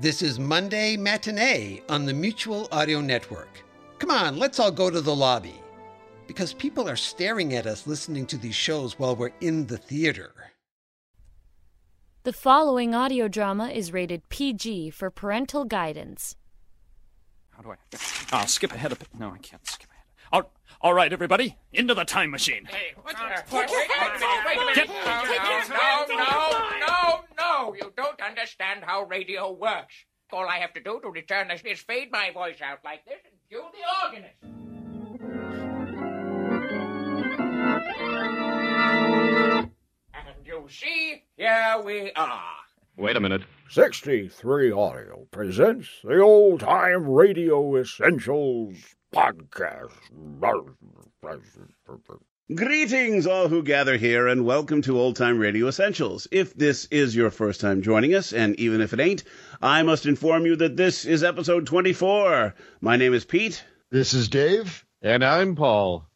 This is Monday Matinee on the Mutual Audio Network. Come on, let's all go to the lobby. Because people are staring at us listening to these shows while we're in the theater. The following audio drama is rated PG for parental guidance. How do I? I'll skip ahead a bit. No, I can't skip ahead. All, all right, everybody, into the time machine. Hey, what's there? Wait, wait, wait a minute. Wait a. No, no, no, no, no. You don't understand how radio works. All I have to do to return this is fade my voice out like this and cue the organist. And you see, here we are. Wait a minute. 63 Audio presents the Old Time Radio Essentials Podcast. Greetings, all who gather here, and welcome to Old Time Radio Essentials. If this is your first time joining us, and even if it ain't, I must inform you that this is episode 24. My name is Pete. This is Dave. And I'm Paul.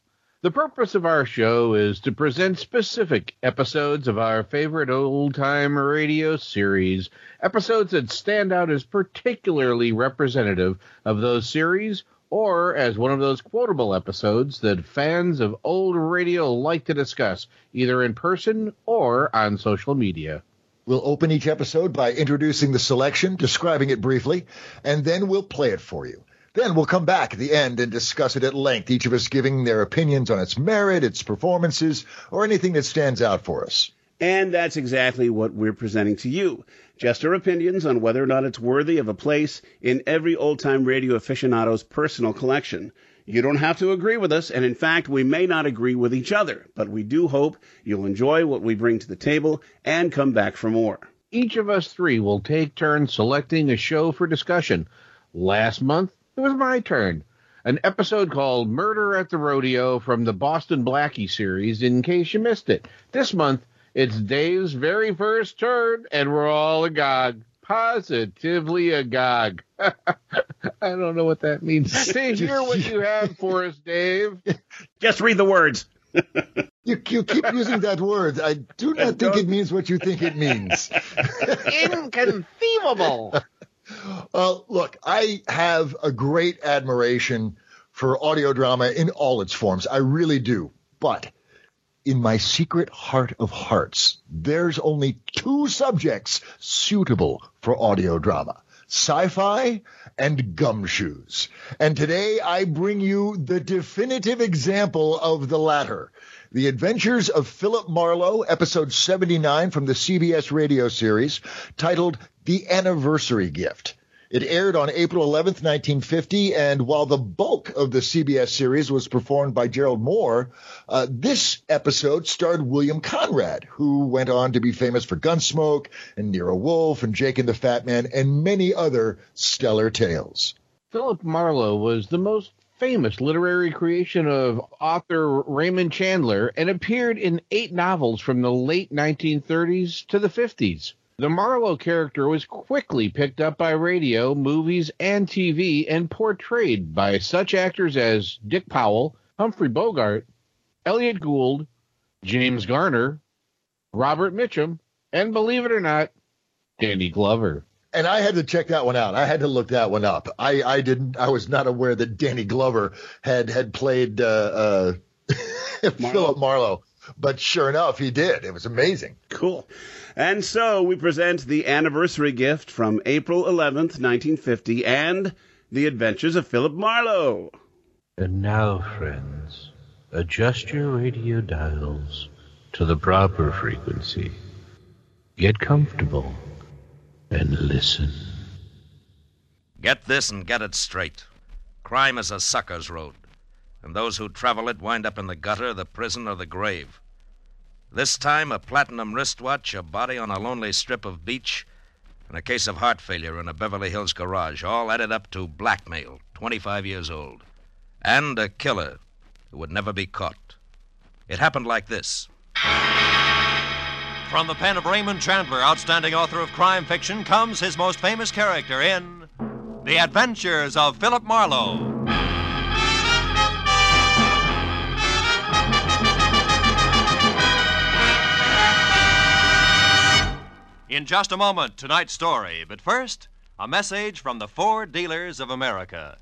The purpose of our show is to present specific episodes of our favorite old time radio series, episodes that stand out as particularly representative of those series, or as one of those quotable episodes that fans of old radio like to discuss, either in person or on social media. We'll open each episode by introducing the selection, describing it briefly, and then we'll play it for you. Then we'll come back at the end and discuss it at length, each of us giving their opinions on its merit, its performances, or anything that stands out for us. And that's exactly what we're presenting to you. Just our opinions on whether or not it's worthy of a place in every old time radio aficionado's personal collection. You don't have to agree with us, and in fact, we may not agree with each other, but we do hope you'll enjoy what we bring to the table and come back for more. Each of us three will take turns selecting a show for discussion. Last month, it was my turn. An episode called Murder at the Rodeo from the Boston Blackie series, in case you missed it. This month, it's Dave's very first turn, and we're all agog. Positively agog. I don't know what that means. Say, hear what you have for us, Dave. Just read the words. You, you keep using that word. I do not think it means what you think it means. Inconceivable. Uh, look, I have a great admiration for audio drama in all its forms. I really do. But in my secret heart of hearts, there's only two subjects suitable for audio drama. Sci-fi and gumshoes. And today I bring you the definitive example of the latter. The Adventures of Philip Marlowe, episode 79 from the CBS radio series, titled The Anniversary Gift. It aired on April 11th, 1950, and while the bulk of the CBS series was performed by Gerald Mohr, uh, this episode starred William Conrad, who went on to be famous for Gunsmoke and Nero Wolfe and Jake and the Fat Man and many other stellar tales. Philip Marlowe was the most famous literary creation of author Raymond Chandler and appeared in eight novels from the late 1930s to the 50s. The Marlowe character was quickly picked up by radio, movies, and TV and portrayed by such actors as Dick Powell, Humphrey Bogart, Elliott Gould, James Garner, Robert Mitchum, and believe it or not, Danny Glover. And I had to check that one out. I had to look that one up. I, I didn't. I was not aware that Danny Glover had had played uh, uh, Philip Marlowe, but sure enough, he did. It was amazing. Cool. And so we present the anniversary gift from April 11th, 1950, and The Adventures of Philip Marlowe. And now, friends, adjust your radio dials to the proper frequency. Get comfortable and listen. Get this and get it straight. Crime is a sucker's road, and those who travel it wind up in the gutter, the prison, or the grave. This time, a platinum wristwatch, a body on a lonely strip of beach, and a case of heart failure in a Beverly Hills garage, all added up to blackmail. 25 years old, and a killer who would never be caught. It happened like this. From the pen of Raymond Chandler, outstanding author of crime fiction, comes his most famous character in The Adventures of Philip Marlowe. In just a moment, tonight's story. But first, a message from the Ford Dealers of America.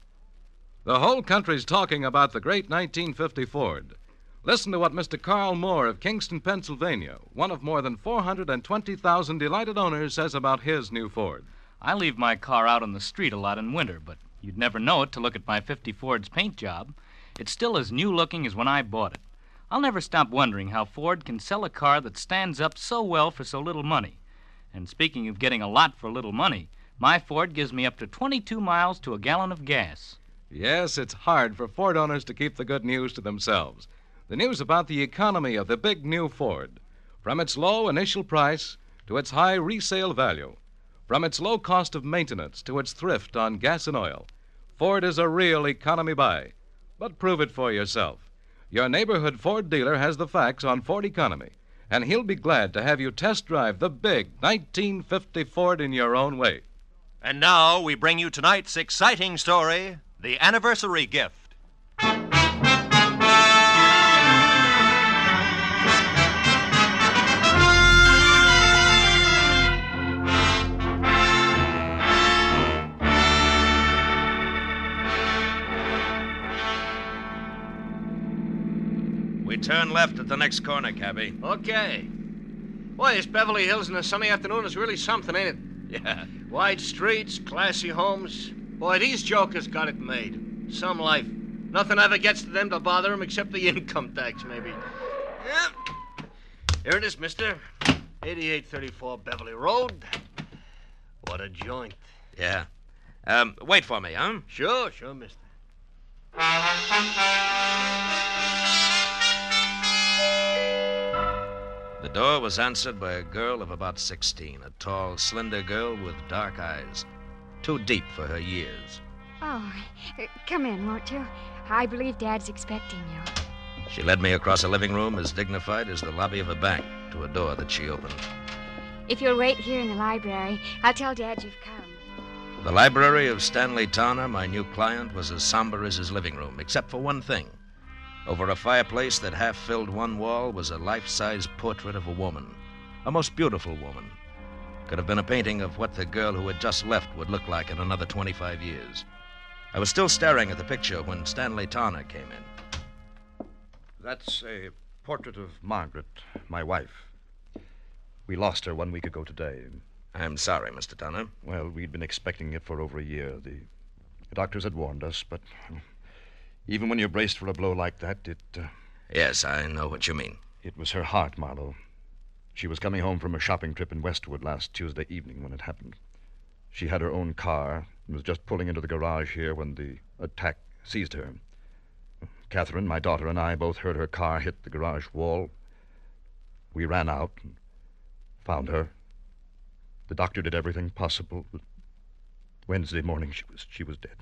The whole country's talking about the great 1950 Ford. Listen to what Mr. Carl Moore of Kingston, Pennsylvania, one of more than 420,000 delighted owners, says about his new Ford. I leave my car out on the street a lot in winter, but you'd never know it to look at my 50 Ford's paint job. It's still as new looking as when I bought it. I'll never stop wondering how Ford can sell a car that stands up so well for so little money. And speaking of getting a lot for little money, my Ford gives me up to 22 miles to a gallon of gas. Yes, it's hard for Ford owners to keep the good news to themselves. The news about the economy of the big new Ford. From its low initial price to its high resale value. From its low cost of maintenance to its thrift on gas and oil. Ford is a real economy buy. But prove it for yourself. Your neighborhood Ford dealer has the facts on Ford economy, and he'll be glad to have you test drive the big 1950 Ford in your own way. And now we bring you tonight's exciting story The Anniversary Gift. Turn left at the next corner, cabby. Okay. Boy, this Beverly Hills in a sunny afternoon is really something, ain't it? Yeah. Wide streets, classy homes. Boy, these jokers got it made. Some life. Nothing ever gets to them to bother them except the income tax, maybe. Yep. Here it is, mister. 8834 Beverly Road. What a joint. Yeah. Um, wait for me, huh? Sure, sure, mister. The door was answered by a girl of about 16, a tall, slender girl with dark eyes, too deep for her years. Oh, come in, won't you? I believe Dad's expecting you. She led me across a living room as dignified as the lobby of a bank to a door that she opened. If you'll wait here in the library, I'll tell Dad you've come. The library of Stanley Towner, my new client, was as somber as his living room, except for one thing. Over a fireplace that half filled one wall was a life size portrait of a woman. A most beautiful woman. Could have been a painting of what the girl who had just left would look like in another 25 years. I was still staring at the picture when Stanley Towner came in. That's a portrait of Margaret, my wife. We lost her one week ago today. I'm sorry, Mr. Tanner. Well, we'd been expecting it for over a year. The doctors had warned us, but even when you're braced for a blow like that, it. Uh, yes, I know what you mean. It was her heart, Marlowe. She was coming home from a shopping trip in Westwood last Tuesday evening when it happened. She had her own car and was just pulling into the garage here when the attack seized her. Catherine, my daughter, and I both heard her car hit the garage wall. We ran out and found her. The doctor did everything possible. Wednesday morning, she was she was dead.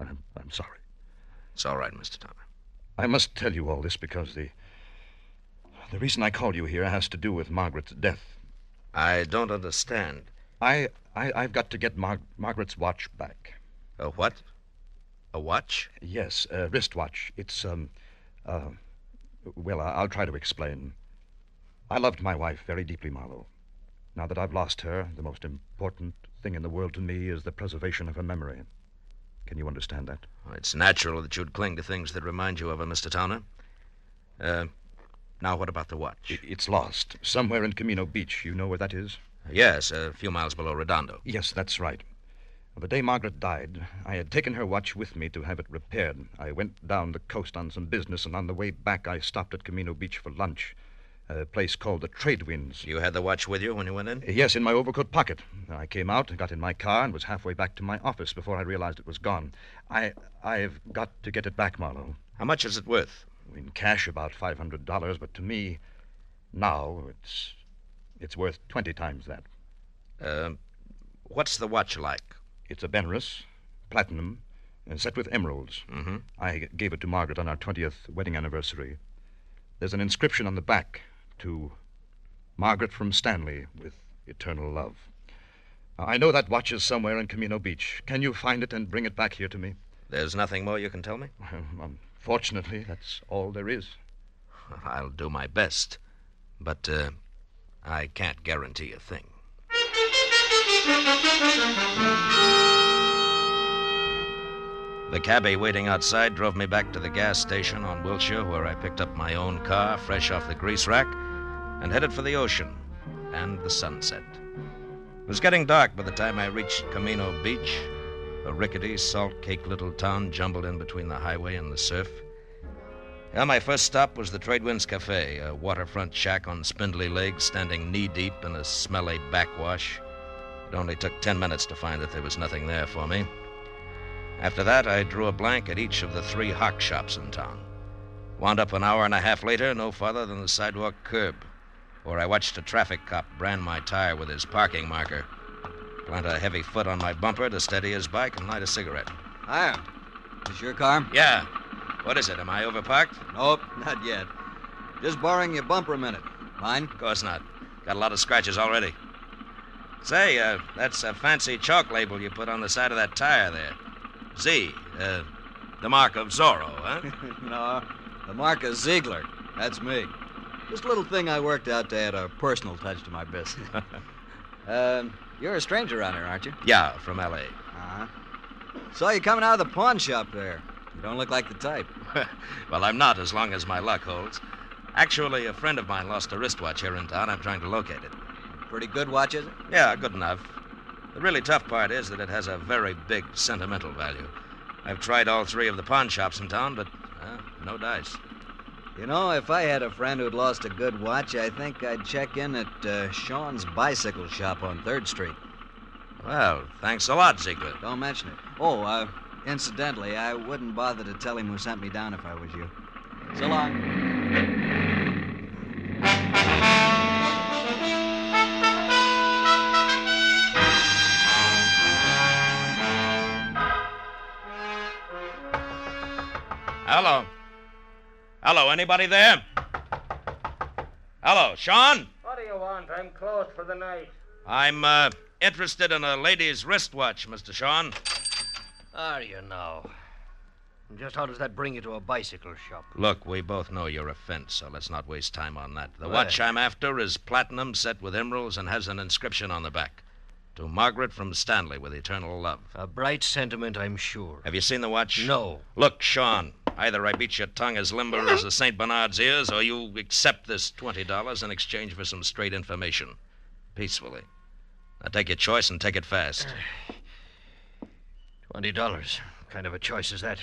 I'm I'm sorry. It's all right, Mr. Towner. I must tell you all this because the the reason I called you here has to do with Margaret's death. I don't understand. I, I I've got to get Mar- Margaret's watch back. A what? A watch? Yes, a wristwatch. It's um, uh, well, I'll try to explain. I loved my wife very deeply, Marlowe. Now that I've lost her, the most important thing in the world to me is the preservation of her memory. Can you understand that? Well, it's natural that you'd cling to things that remind you of her, Mr. Towner. Uh, now what about the watch? I- It's lost somewhere in Camino Beach. You know where that is? Yes, a few miles below Redondo. Yes, that's right. The day Margaret died, I had taken her watch with me to have it repaired. I went down the coast on some business, and on the way back, I stopped at Camino Beach for lunch, a place called the Trade Winds. You had the watch with you when you went in? Yes, in my overcoat pocket. I came out, got in my car, and was halfway back to my office before I realized it was gone. I, I've got to get it back, Marlowe. How much is it worth? In cash, about five hundred dollars, but to me, now it's, it's worth twenty times that. Uh, what's the watch like? It's a Benrus, platinum, uh, set with emeralds. Mm-hmm. I gave it to Margaret on our 20th wedding anniversary. There's an inscription on the back to Margaret from Stanley with eternal love. I know that watch is somewhere in Camino Beach. Can you find it and bring it back here to me? There's nothing more you can tell me? Unfortunately, that's all there is. I'll do my best. But uh, I can't guarantee a thing. The cabby waiting outside drove me back to the gas station on Wilshire, where I picked up my own car, fresh off the grease rack, and headed for the ocean and the sunset. It was getting dark by the time I reached Camino Beach, a rickety, salt caked little town jumbled in between the highway and the surf. Well, my first stop was the Tradewinds Cafe, a waterfront shack on spindly legs standing knee deep in a smelly backwash. It only took ten minutes to find that there was nothing there for me. After that, I drew a blank at each of the three hock shops in town. Wound up an hour and a half later, no farther than the sidewalk curb, where I watched a traffic cop brand my tire with his parking marker, plant a heavy foot on my bumper to steady his bike, and light a cigarette. Hiya. Is your car? Yeah. What is it? Am I overparked? Nope, not yet. Just borrowing your bumper a minute. Mine? Of course not. Got a lot of scratches already. Say, uh, that's a fancy chalk label you put on the side of that tire there. Z, uh, the mark of Zorro, huh? no, the mark of Ziegler. That's me. Just a little thing I worked out to add a personal touch to my business. um, you're a stranger around here, aren't you? yeah, from L.A. Uh-huh. Saw you coming out of the pawn shop there. You don't look like the type. well, I'm not, as long as my luck holds. Actually, a friend of mine lost a wristwatch here in town. I'm trying to locate it. Pretty good watch, is it? Yeah, good enough. The really tough part is that it has a very big sentimental value. I've tried all three of the pawn shops in town, but uh, no dice. You know, if I had a friend who'd lost a good watch, I think I'd check in at uh, Sean's bicycle shop on 3rd Street. Well, thanks a lot, Ziegler. Don't mention it. Oh, uh, incidentally, I wouldn't bother to tell him who sent me down if I was you. So long. Hello. Hello, anybody there? Hello, Sean? What do you want? I'm closed for the night. I'm, uh, interested in a lady's wristwatch, Mr. Sean. Are you now? And Just how does that bring you to a bicycle shop? Look, we both know your offense, so let's not waste time on that. The Well- watch I'm after is platinum set with emeralds and has an inscription on the back. To Margaret from Stanley with eternal love. A bright sentiment, I'm sure. Have you seen the watch? No. Look, Sean, either I beat your tongue as limber as a St. Bernard's ears, or you accept this $20 in exchange for some straight information. Peacefully. Now take your choice and take it fast. Twenty dollars. Kind of a choice is that?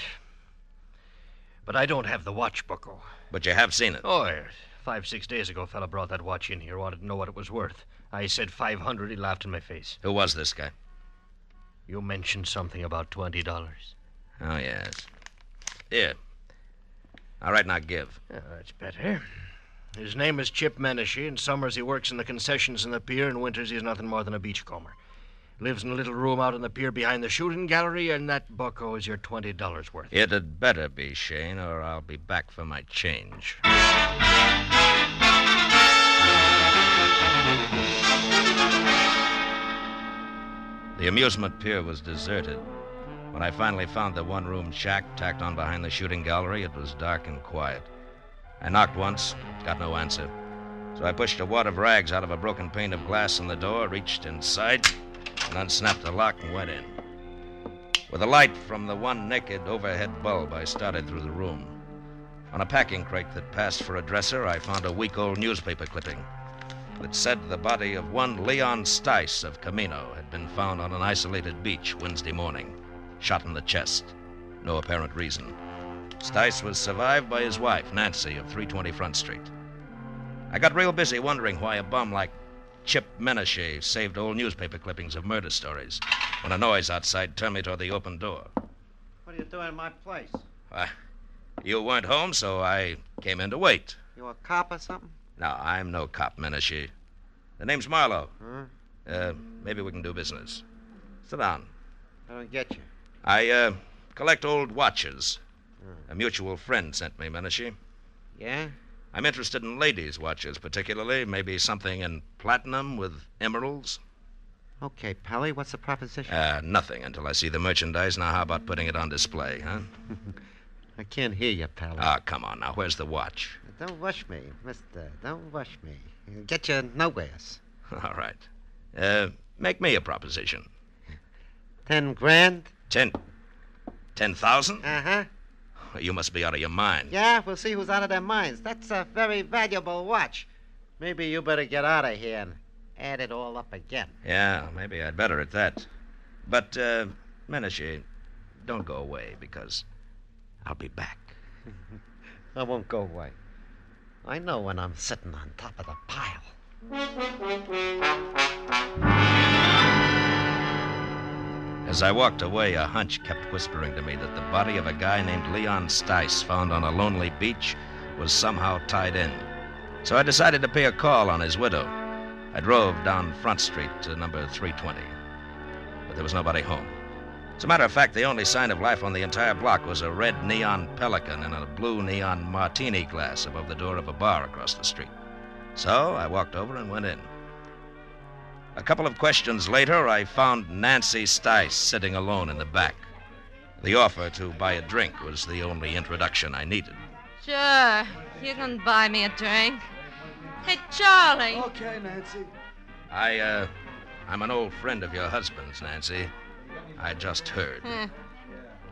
But I don't have the watch, Bucko. But you have seen it. Oh, yes. Five, six days ago, a fella brought that watch in here, wanted to know what it was worth. I said 500 He laughed in my face. Who was this guy? You mentioned something about $20. Oh, yes. Here. All right, now give. Yeah, that's better. His name is Chip Menashe. In summers, he works in the concessions in the pier. In winters, he's nothing more than a beachcomber. Lives in a little room out in the pier behind the shooting gallery, and that bucko is your $20 worth. It had better be, Shane, or I'll be back for my change. The amusement pier was deserted. When I finally found the one room shack tacked on behind the shooting gallery, it was dark and quiet. I knocked once, got no answer. So I pushed a wad of rags out of a broken pane of glass in the door, reached inside, and unsnapped the lock and went in. With the light from the one naked overhead bulb, I started through the room. On a packing crate that passed for a dresser, I found a week old newspaper clipping that said the body of one Leon Stice of Camino had been found on an isolated beach Wednesday morning, shot in the chest. No apparent reason. Stice was survived by his wife, Nancy, of 320 Front Street. I got real busy wondering why a bum like Chip Menashe saved old newspaper clippings of murder stories when a noise outside turned me toward the open door. What are you doing in my place? Why, you weren't home, so I came in to wait. You a cop or something? No, I'm no cop, Menashe. The name's Marlowe. Huh? Uh, maybe we can do business. Sit down. I don't get you. I, uh, collect old watches. A mutual friend sent me, Menashe. Yeah? I'm interested in ladies' watches, particularly. Maybe something in platinum with emeralds. Okay, Pelly, what's the proposition? Uh, nothing until I see the merchandise. Now, how about putting it on display, huh? I can't hear you, Pelly. Ah, come on now. Where's the watch? Don't rush me, mister. Don't rush me. You'll get you nowheres. All right. Uh, make me a proposition. Ten grand? Ten. Ten thousand? Uh huh. You must be out of your mind. Yeah, we'll see who's out of their minds. That's a very valuable watch. Maybe you better get out of here and add it all up again. Yeah, maybe I'd better at that. But, uh, Menashe, don't go away because I'll be back. I won't go away. I know when I'm sitting on top of the pile. As I walked away, a hunch kept whispering to me that the body of a guy named Leon Stice, found on a lonely beach, was somehow tied in. So I decided to pay a call on his widow. I drove down Front Street to number 320, but there was nobody home. As a matter of fact, the only sign of life on the entire block was a red neon pelican in a blue neon martini glass above the door of a bar across the street. So I walked over and went in. A couple of questions later, I found Nancy Stice sitting alone in the back. The offer to buy a drink was the only introduction I needed. Sure. You can buy me a drink. Hey, Charlie. Okay, Nancy. I, uh, I'm an old friend of your husband's, Nancy. I just heard. Huh.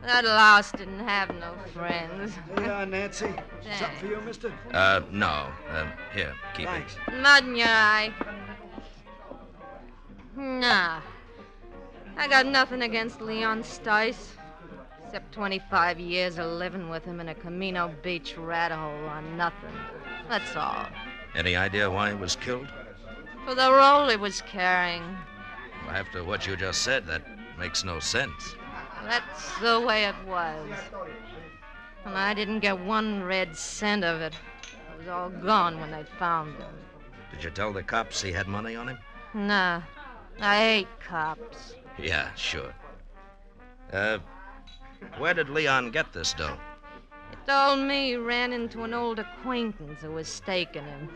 That louse didn't have no friends. Here you are, Nancy. Thanks. Something for you, mister? Uh, no. Uh, here, keep Thanks. Mud in your eye. Nah. I got nothing against Leon Stice. Except 25 years of living with him in a Camino Beach rat hole on nothing. That's all. Any idea why he was killed? For the roll he was carrying. After what you just said, that makes no sense. That's the way it was. And I didn't get one red cent of it. It was all gone when they found him. Did you tell the cops he had money on him? Nah. I hate cops. Yeah, sure. Uh, where did Leon get this dough? He told me he ran into an old acquaintance who was staking him.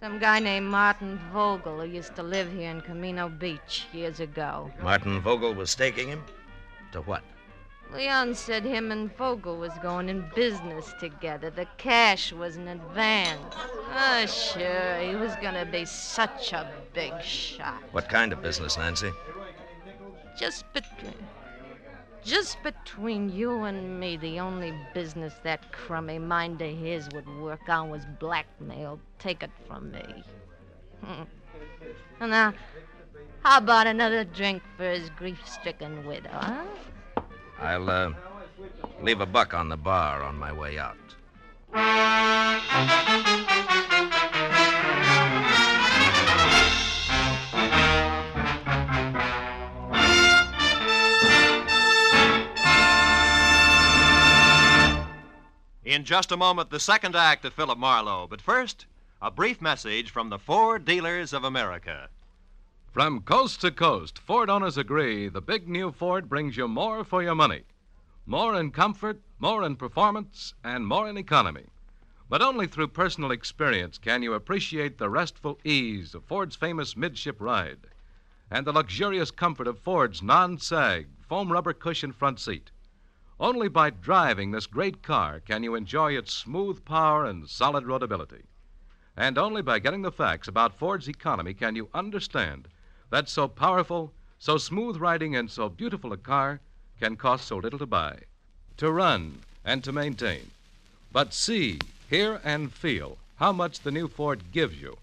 Some guy named Martin Vogel who used to live here in Camino Beach years ago. Martin Vogel was staking him? To what? Leon said him and Vogel was going in business together. The cash was in advance. Oh, sure, he was gonna be such a big shot. What kind of business, Nancy? Just between, just between you and me, the only business that crummy mind of his would work on was blackmail. Take it from me. Hmm. Now, how about another drink for his grief-stricken widow, huh? I'll, uh, leave a buck on the bar on my way out. In just a moment, the second act of Philip Marlowe. But first, a brief message from the Ford Dealers of America. From coast to coast, Ford owners agree the big new Ford brings you more for your money. More in comfort, more in performance, and more in economy. But only through personal experience can you appreciate the restful ease of Ford's famous midship ride and the luxurious comfort of Ford's non sag foam rubber cushion front seat. Only by driving this great car can you enjoy its smooth power and solid roadability. And only by getting the facts about Ford's economy can you understand that so powerful, so smooth riding, and so beautiful a car can cost so little to buy, to run, and to maintain. But see, hear, and feel how much the new Ford gives you.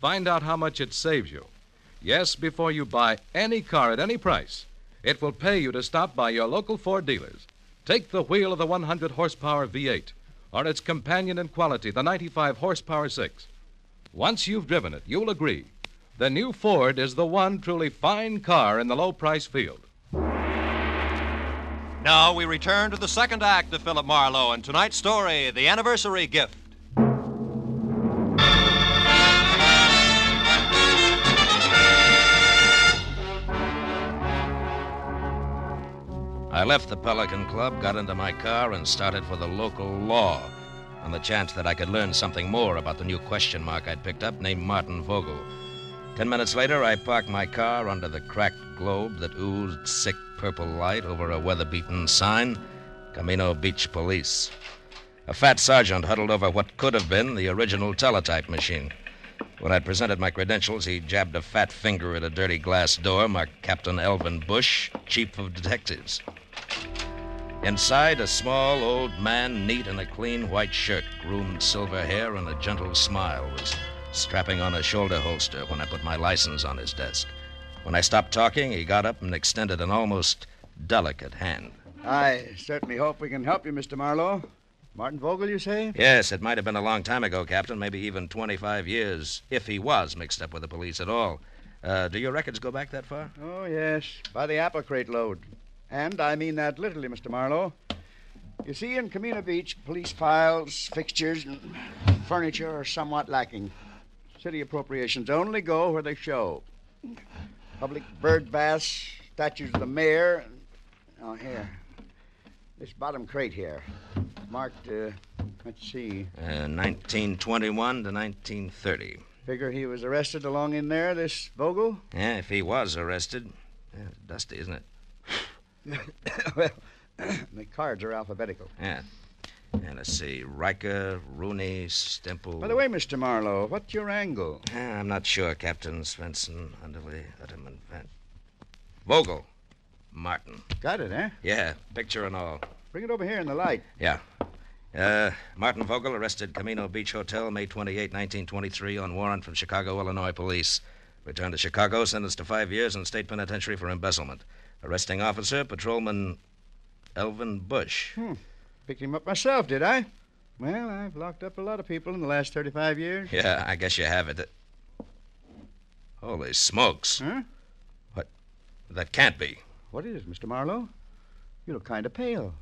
Find out how much it saves you. Yes, before you buy any car at any price, it will pay you to stop by your local Ford dealers. Take the wheel of the 100 horsepower V8 or its companion in quality, the 95 horsepower 6. Once you've driven it, you'll agree the new Ford is the one truly fine car in the low price field. Now we return to the second act of Philip Marlowe and tonight's story, The Anniversary Gift. I left the Pelican Club, got into my car, and started for the local law on the chance that I could learn something more about the new question mark I'd picked up named Martin Vogel. Ten minutes later, I parked my car under the cracked globe that oozed sick purple light over a weather beaten sign Camino Beach Police. A fat sergeant huddled over what could have been the original teletype machine. When I presented my credentials, he jabbed a fat finger at a dirty glass door marked Captain Elvin Bush, Chief of Detectives. Inside, a small old man, neat in a clean white shirt, groomed silver hair, and a gentle smile, was strapping on a shoulder holster when I put my license on his desk. When I stopped talking, he got up and extended an almost delicate hand. I certainly hope we can help you, Mr. Marlowe. Martin Vogel, you say? Yes, it might have been a long time ago, Captain, maybe even 25 years, if he was mixed up with the police at all. Uh, do your records go back that far? Oh, yes, by the apple crate load. And I mean that literally, Mr. Marlowe. You see, in Camino Beach, police files, fixtures, and furniture are somewhat lacking. City appropriations only go where they show. Public bird baths, statues of the mayor. Oh, here. This bottom crate here. Marked, uh, let's see. Uh, 1921 to 1930. Figure he was arrested along in there, this Vogel? Yeah, if he was arrested. Yeah, dusty, isn't it? well, the cards are alphabetical. Yeah. And let's see. Riker, Rooney, Stemple. By the way, Mr. Marlowe, what's your angle? Yeah, I'm not sure, Captain Svensson, Underley, Utterman, Van. Vogel. Martin. Got it, eh? Yeah, picture and all. Bring it over here in the light. Yeah. Uh, Martin Vogel arrested Camino Beach Hotel May 28, 1923, on warrant from Chicago, Illinois police. Returned to Chicago, sentenced to five years in state penitentiary for embezzlement. Arresting officer, Patrolman Elvin Bush. Hmm. Picked him up myself, did I? Well, I've locked up a lot of people in the last 35 years. Yeah, I guess you have it. Holy smokes. Huh? What? That can't be. What is it, Mr. Marlowe? You look kind of pale.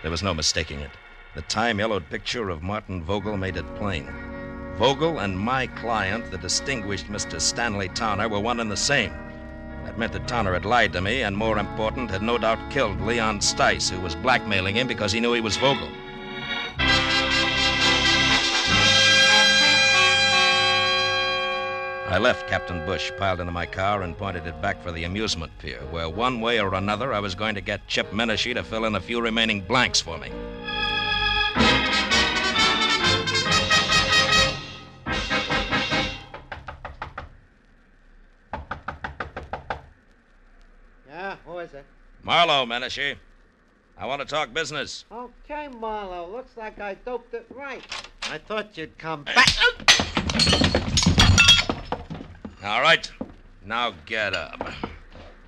There was no mistaking it. The time yellowed picture of Martin Vogel made it plain. Vogel and my client, the distinguished Mr. Stanley Towner, were one and the same. That meant that Towner had lied to me, and more important, had no doubt killed Leon Stice, who was blackmailing him because he knew he was Vogel. I left Captain Bush piled into my car and pointed it back for the amusement pier, where one way or another I was going to get Chip Menashe to fill in a few remaining blanks for me. Is? Marlowe, Menashe. I want to talk business. Okay, Marlowe. Looks like I doped it right. I thought you'd come back. Oh! All right. Now get up.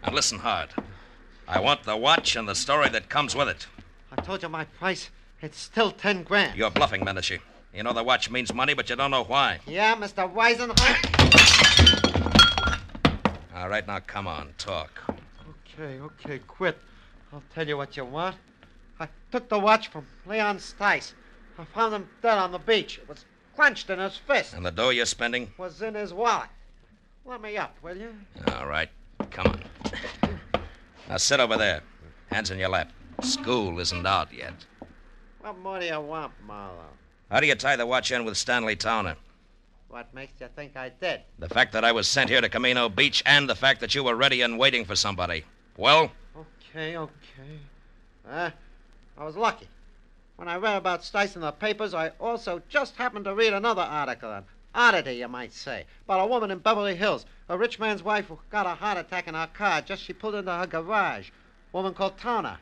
And listen hard. I want the watch and the story that comes with it. I told you my price. It's still ten grand. You're bluffing, Menashe. You know the watch means money, but you don't know why. Yeah, Mr. Weisenheim? All right, now come on, talk. Okay, okay, quit. I'll tell you what you want. I took the watch from Leon Stice. I found him dead on the beach. It was clenched in his fist. And the dough you're spending? Was in his wallet. Let me up, will you? All right, come on. Now sit over there. Hands in your lap. School isn't out yet. What more do you want, Marlowe? How do you tie the watch in with Stanley Towner? What makes you think I did? The fact that I was sent here to Camino Beach and the fact that you were ready and waiting for somebody. Well? Okay, okay. Uh, I was lucky. When I read about Stice in the papers, I also just happened to read another article, an oddity, you might say, about a woman in Beverly Hills, a rich man's wife who got a heart attack in her car just she pulled into her garage. Woman called Towner,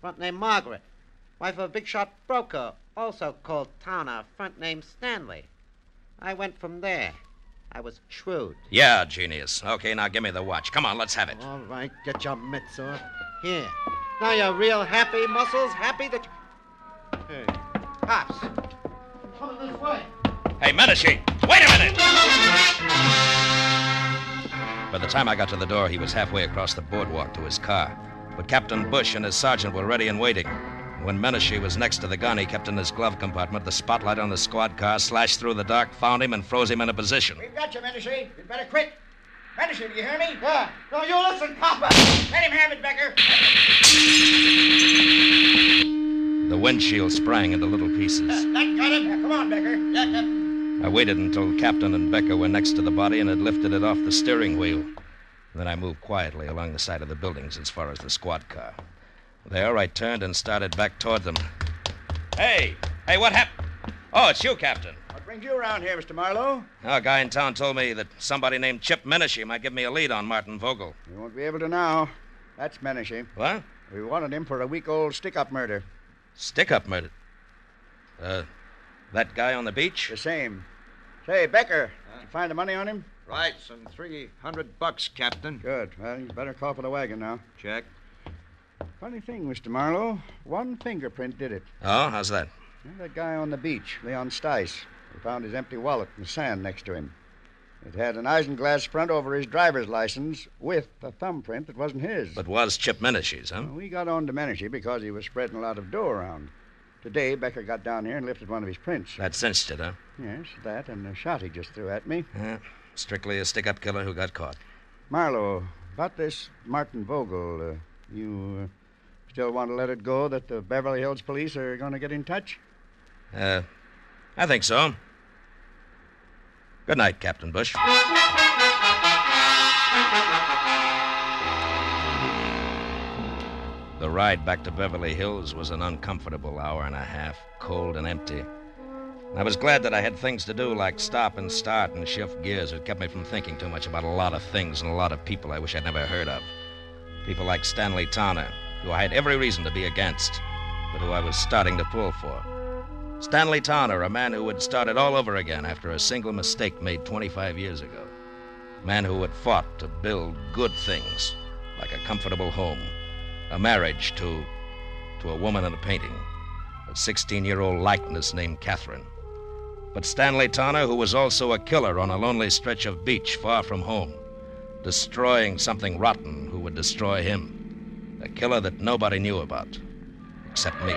front name Margaret. Wife of a big shot broker, also called Towner, front name Stanley. I went from there. I was shrewd. Yeah, genius. Okay, now give me the watch. Come on, let's have it. All right, get your mitts off. Here. Now you're real happy, Muscles? Happy that you... Hey, cops. Coming this way. Hey, Menashe, wait a minute! By the time I got to the door, he was halfway across the boardwalk to his car. But Captain Bush and his sergeant were ready and waiting. When Menashe was next to the gun he kept in his glove compartment, the spotlight on the squad car slashed through the dark, found him, and froze him in a position. We've got you, Menashe. You'd better quit. Menashe, do you hear me? Yeah. No, you listen, copper. Let him have it, Becker. The windshield sprang into little pieces. That got it. Come on, Becker. Yeah, Captain. I waited until Captain and Becker were next to the body and had lifted it off the steering wheel. Then I moved quietly along the side of the buildings as far as the squad car. There, I turned and started back toward them. Hey! Hey, what happened? Oh, it's you, Captain. What brings you around here, Mr. Marlowe? Oh, a guy in town told me that somebody named Chip Menashe might give me a lead on Martin Vogel. You won't be able to now. That's Menashe. What? We wanted him for a week old stick up murder. Stick up murder? Uh, that guy on the beach? The same. Say, Becker, you find the money on him? Right, some 300 bucks, Captain. Good. Well, you better call for the wagon now. Check. Funny thing, Mr. Marlowe. One fingerprint did it. Oh, how's that? That guy on the beach, Leon Stice. We found his empty wallet in the sand next to him. It had an isinglass front over his driver's license with a thumbprint that wasn't his. But was Chip Menashe's, huh? Well, we got on to Menashe because he was spreading a lot of dough around. Today, Becker got down here and lifted one of his prints. That cinched it, huh? Yes, that and the shot he just threw at me. Yeah, strictly a stick up killer who got caught. Marlowe, about this Martin Vogel, uh, you uh, still want to let it go that the Beverly Hills police are going to get in touch? Uh, I think so. Good night, Captain Bush. The ride back to Beverly Hills was an uncomfortable hour and a half, cold and empty. I was glad that I had things to do like stop and start and shift gears. It kept me from thinking too much about a lot of things and a lot of people I wish I'd never heard of. People like Stanley Towner, who I had every reason to be against, but who I was starting to pull for. Stanley Towner, a man who had started all over again after a single mistake made 25 years ago. A man who had fought to build good things, like a comfortable home, a marriage to, to a woman in a painting, a 16 year old likeness named Catherine. But Stanley Towner, who was also a killer on a lonely stretch of beach far from home, destroying something rotten who would destroy him. A killer that nobody knew about, except me.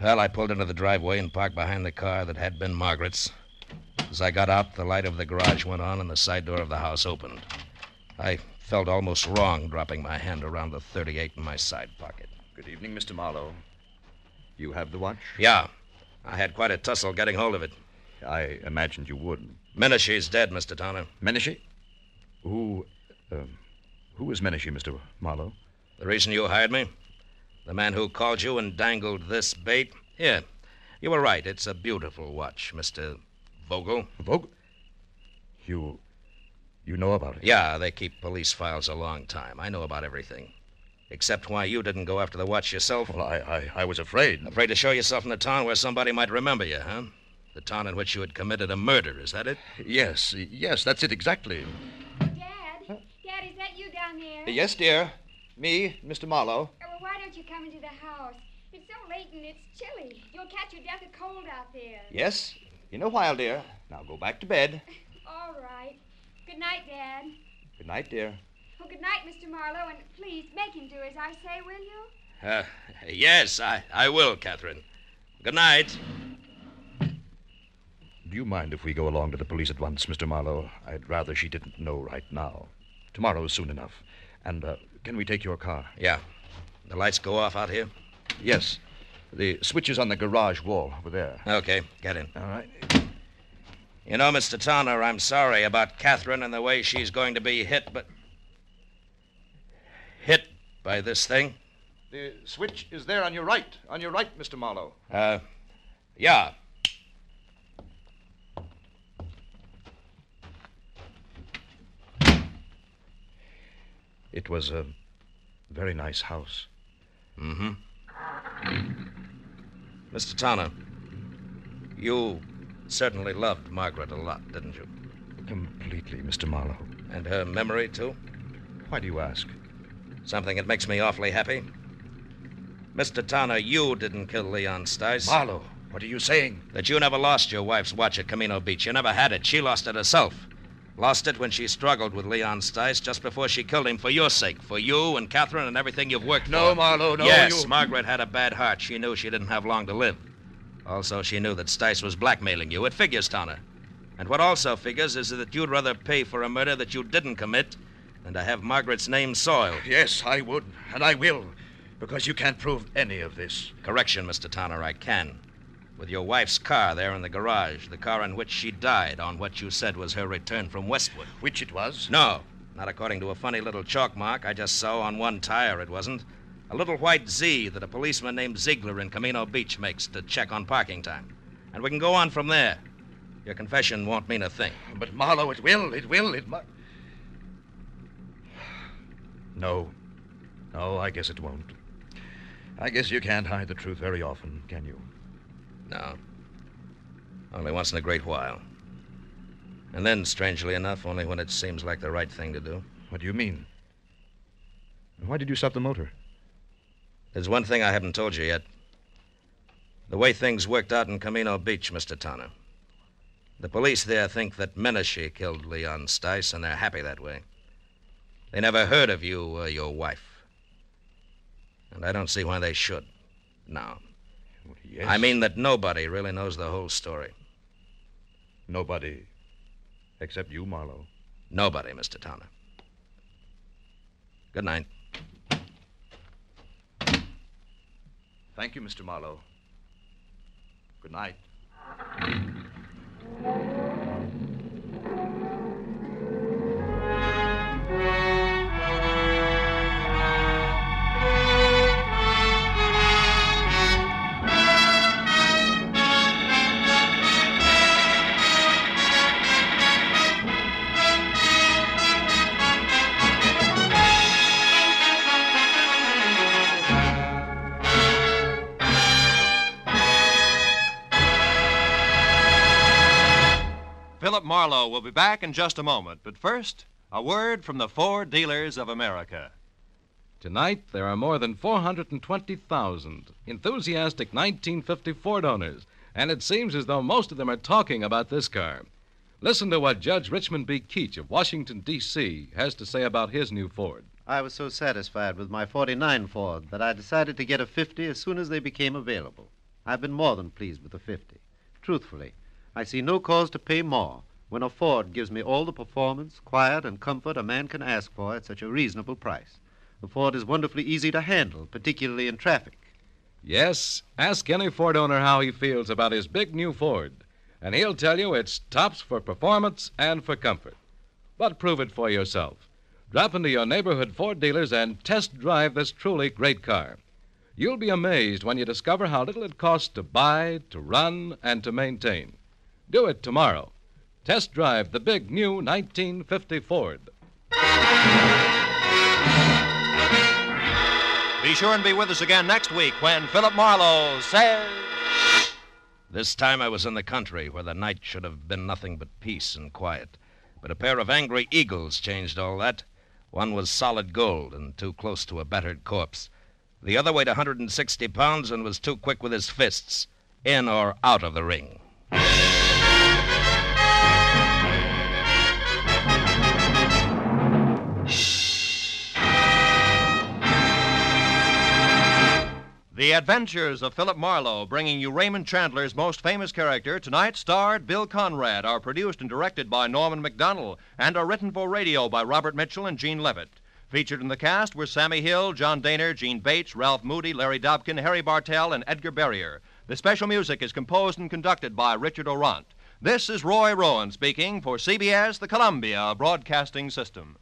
Well, I pulled into the driveway and parked behind the car that had been Margaret's. As I got out, the light of the garage went on and the side door of the house opened. I felt almost wrong dropping my hand around the 38 in my side pocket. Good evening, Mr. Marlowe. You have the watch? Yeah. I had quite a tussle getting hold of it. I imagined you would. Menashe's dead, Mr. Towner. Menashe? Who. Um, who is Menashe, Mr. Marlowe? The reason you hired me? The man who called you and dangled this bait? Here. You were right. It's a beautiful watch, Mr. Vogel. Vogel? You. You know about it? Yeah, they keep police files a long time. I know about everything. Except why you didn't go after the watch yourself. Well, I, I, I was afraid. Afraid to show yourself in a town where somebody might remember you, huh? The town in which you had committed a murder, is that it? Yes, yes, that's it exactly. Dad? Dad, is that you down there? Yes, dear. Me, Mr. Marlowe. Oh, well, why don't you come into the house? It's so late and it's chilly. You'll catch your death of cold out there. Yes, in a while, dear. Now go back to bed. All right. Good night, Dad. Good night, dear. Well, good night, Mr. Marlowe, and please make him do as I say, will you? Uh, yes, I, I will, Catherine. Good night. Do you mind if we go along to the police at once, Mr. Marlowe? I'd rather she didn't know right now. Tomorrow's soon enough. And uh, can we take your car? Yeah. The lights go off out here? Yes. The switch is on the garage wall over there. Okay, get in. All right. You know, Mr. Towner, I'm sorry about Catherine and the way she's going to be hit, but. hit by this thing? The switch is there on your right. On your right, Mr. Marlowe. Uh, yeah. It was a very nice house. Mm hmm. Mr. Towner, you certainly loved Margaret a lot, didn't you? Completely, Mr. Marlowe. And her memory, too? Why do you ask? Something that makes me awfully happy. Mr. Towner, you didn't kill Leon Stice. Marlowe, what are you saying? That you never lost your wife's watch at Camino Beach. You never had it. She lost it herself. Lost it when she struggled with Leon Stice just before she killed him for your sake, for you and Catherine and everything you've worked No, for. Marlowe, no, Yes, you- Margaret had a bad heart. She knew she didn't have long to live. Also, she knew that Stice was blackmailing you. It figures, Towner. And what also figures is that you'd rather pay for a murder that you didn't commit than to have Margaret's name soiled. Yes, I would, and I will, because you can't prove any of this. Correction, Mr. Tanner, I can. With your wife's car there in the garage, the car in which she died on what you said was her return from Westwood. Which it was? No, not according to a funny little chalk mark I just saw on one tire, it wasn't. A little white Z that a policeman named Ziegler in Camino Beach makes to check on parking time. And we can go on from there. Your confession won't mean a thing. But, Marlowe, it will, it will, it must. No. No, I guess it won't. I guess you can't hide the truth very often, can you? No. Only once in a great while. And then, strangely enough, only when it seems like the right thing to do. What do you mean? Why did you stop the motor? There's one thing I haven't told you yet. The way things worked out in Camino Beach, Mr. Tanner. The police there think that Menashe killed Leon Stice, and they're happy that way. They never heard of you or your wife. And I don't see why they should. No. Yes. I mean that nobody really knows the whole story. Nobody. Except you, Marlowe. Nobody, Mr. Tanner. Good night. Thank you, Mr. Marlowe. Good night. Philip Marlowe will be back in just a moment. But first, a word from the Ford Dealers of America. Tonight, there are more than 420,000 enthusiastic 1950 Ford owners, and it seems as though most of them are talking about this car. Listen to what Judge Richmond B. Keach of Washington, D.C. has to say about his new Ford. I was so satisfied with my 49 Ford that I decided to get a 50 as soon as they became available. I've been more than pleased with the 50. Truthfully, I see no cause to pay more when a Ford gives me all the performance, quiet, and comfort a man can ask for at such a reasonable price. The Ford is wonderfully easy to handle, particularly in traffic. Yes, ask any Ford owner how he feels about his big new Ford, and he'll tell you it's tops for performance and for comfort. But prove it for yourself. Drop into your neighborhood Ford dealers and test drive this truly great car. You'll be amazed when you discover how little it costs to buy, to run, and to maintain. Do it tomorrow. Test drive the big new 1950 Ford. Be sure and be with us again next week when Philip Marlowe says. This time I was in the country where the night should have been nothing but peace and quiet. But a pair of angry eagles changed all that. One was solid gold and too close to a battered corpse. The other weighed 160 pounds and was too quick with his fists, in or out of the ring. The Adventures of Philip Marlowe, bringing you Raymond Chandler's most famous character, tonight starred Bill Conrad, are produced and directed by Norman McDonnell, and are written for radio by Robert Mitchell and Gene Levitt. Featured in the cast were Sammie Hill, John Dehner, Jeanne Bates, Ralph Moody, Larry Dobkin, Harry Bartell, and Edgar Barrier. The special music is composed and conducted by Richard Aurandt. This is Roy Rowan speaking for CBS, the Columbia Broadcasting System.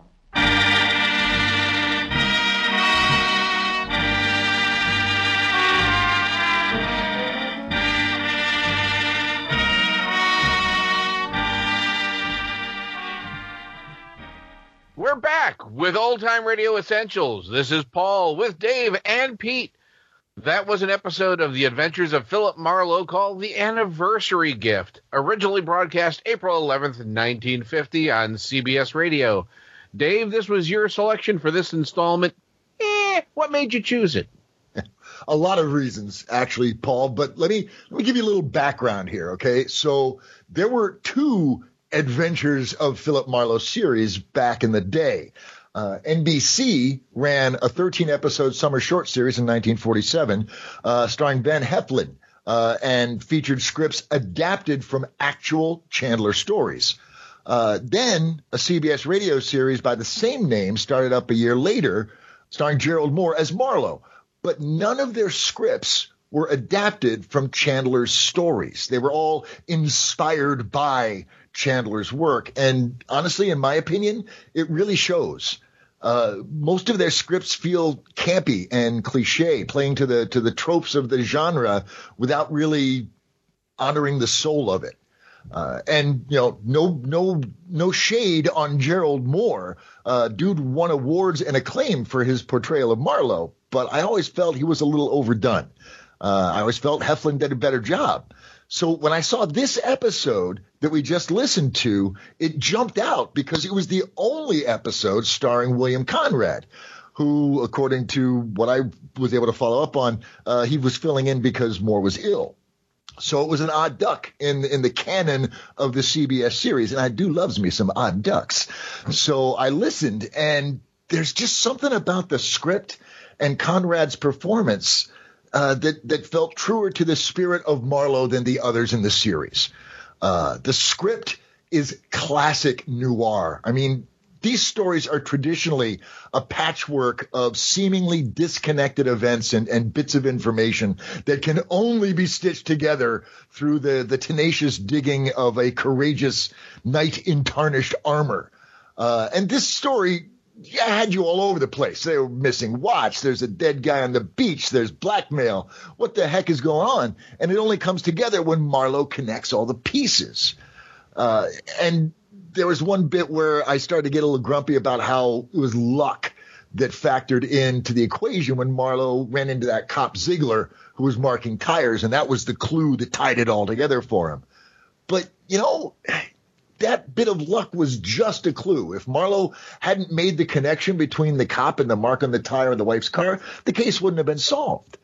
We're back with Old Time Radio Essentials. This is Paul with Dave and Pete. That was an episode of The Adventures of Philip Marlowe called The Anniversary Gift, originally broadcast April 11th, 1950 on CBS Radio. Dave, this was your selection for this installment. Eh, what made you choose it? a lot of reasons, actually, Paul. But let me let me give you a little background here, okay? So there were two Adventures of Philip Marlowe series back in the day. Uh, NBC ran a 13 episode summer short series in 1947, uh, starring Van Heflin. uh, and featured scripts adapted from actual Chandler stories. Uh, then a CBS radio series by the same name started up a year later, starring Gerald Mohr as Marlowe. But none of their scripts were adapted from Chandler's stories. They were all inspired by Chandler's work. And honestly, in my opinion, it really shows. Uh, most of their scripts feel campy and cliche, playing to the to the tropes of the genre without really honoring the soul of it. Uh, and you know, no no no shade on Gerald Mohr. Uh, dude won awards and acclaim for his portrayal of Marlowe, but I always felt he was a little overdone. Uh, I always felt Heflin did a better job. So when I saw this episode that we just listened to, it jumped out because it was the only episode starring William Conrad, who, according to what I was able to follow up on, uh, he was filling in because Mohr was ill. So it was an odd duck in in the canon of the CBS series, and I do loves me some odd ducks. So I listened, and there's just something about the script and Conrad's performance uh, that that felt truer to the spirit of Marlowe than the others in the series. Uh, the script is classic noir. I mean, these stories are traditionally a patchwork of seemingly disconnected events and, and bits of information that can only be stitched together through the, the tenacious digging of a courageous knight in tarnished armor. Uh, and this story yeah, had you all over the place. They were missing watch. There's a dead guy on the beach. There's blackmail. What the heck is going on? And it only comes together when Marlowe connects all the pieces. Uh, and there was one bit where I started to get a little grumpy about how it was luck that factored into the equation when Marlowe ran into that cop Ziegler who was marking tires, and that was the clue that tied it all together for him. But you know, that bit of luck was just a clue. If Marlowe hadn't made the connection between the cop and the mark on the tire of the wife's car, the case wouldn't have been solved.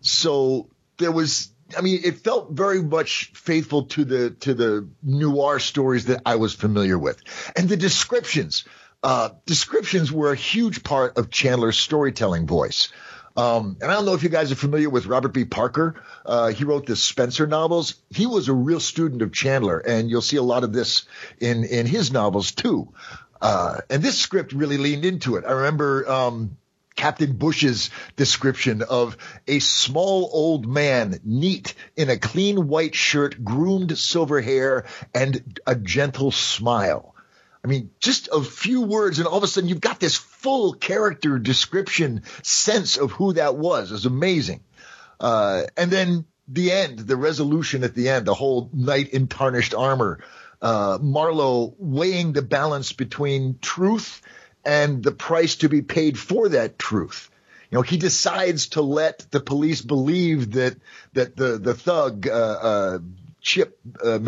So there was I mean, it felt very much faithful to the to the noir stories that I was familiar with, and the descriptions. Uh, descriptions were a huge part of Chandler's storytelling voice. Um, and I don't know if you guys are familiar with Robert B. Parker. Uh, he wrote the Spenser novels. He was a real student of Chandler, and you'll see a lot of this in in his novels too. Uh, and this script really leaned into it. I remember um, Captain Bush's description of a small old man, neat in a clean white shirt, groomed silver hair, and a gentle smile. I mean, just a few words, and all of a sudden you've got this full character description sense of who that was. It's amazing. Uh, and then the end, the resolution at the end, the whole knight in tarnished armor, uh, Marlowe weighing the balance between truth and the price to be paid for that truth. You know, he decides to let the police believe that that the the thug uh, uh, Chip uh,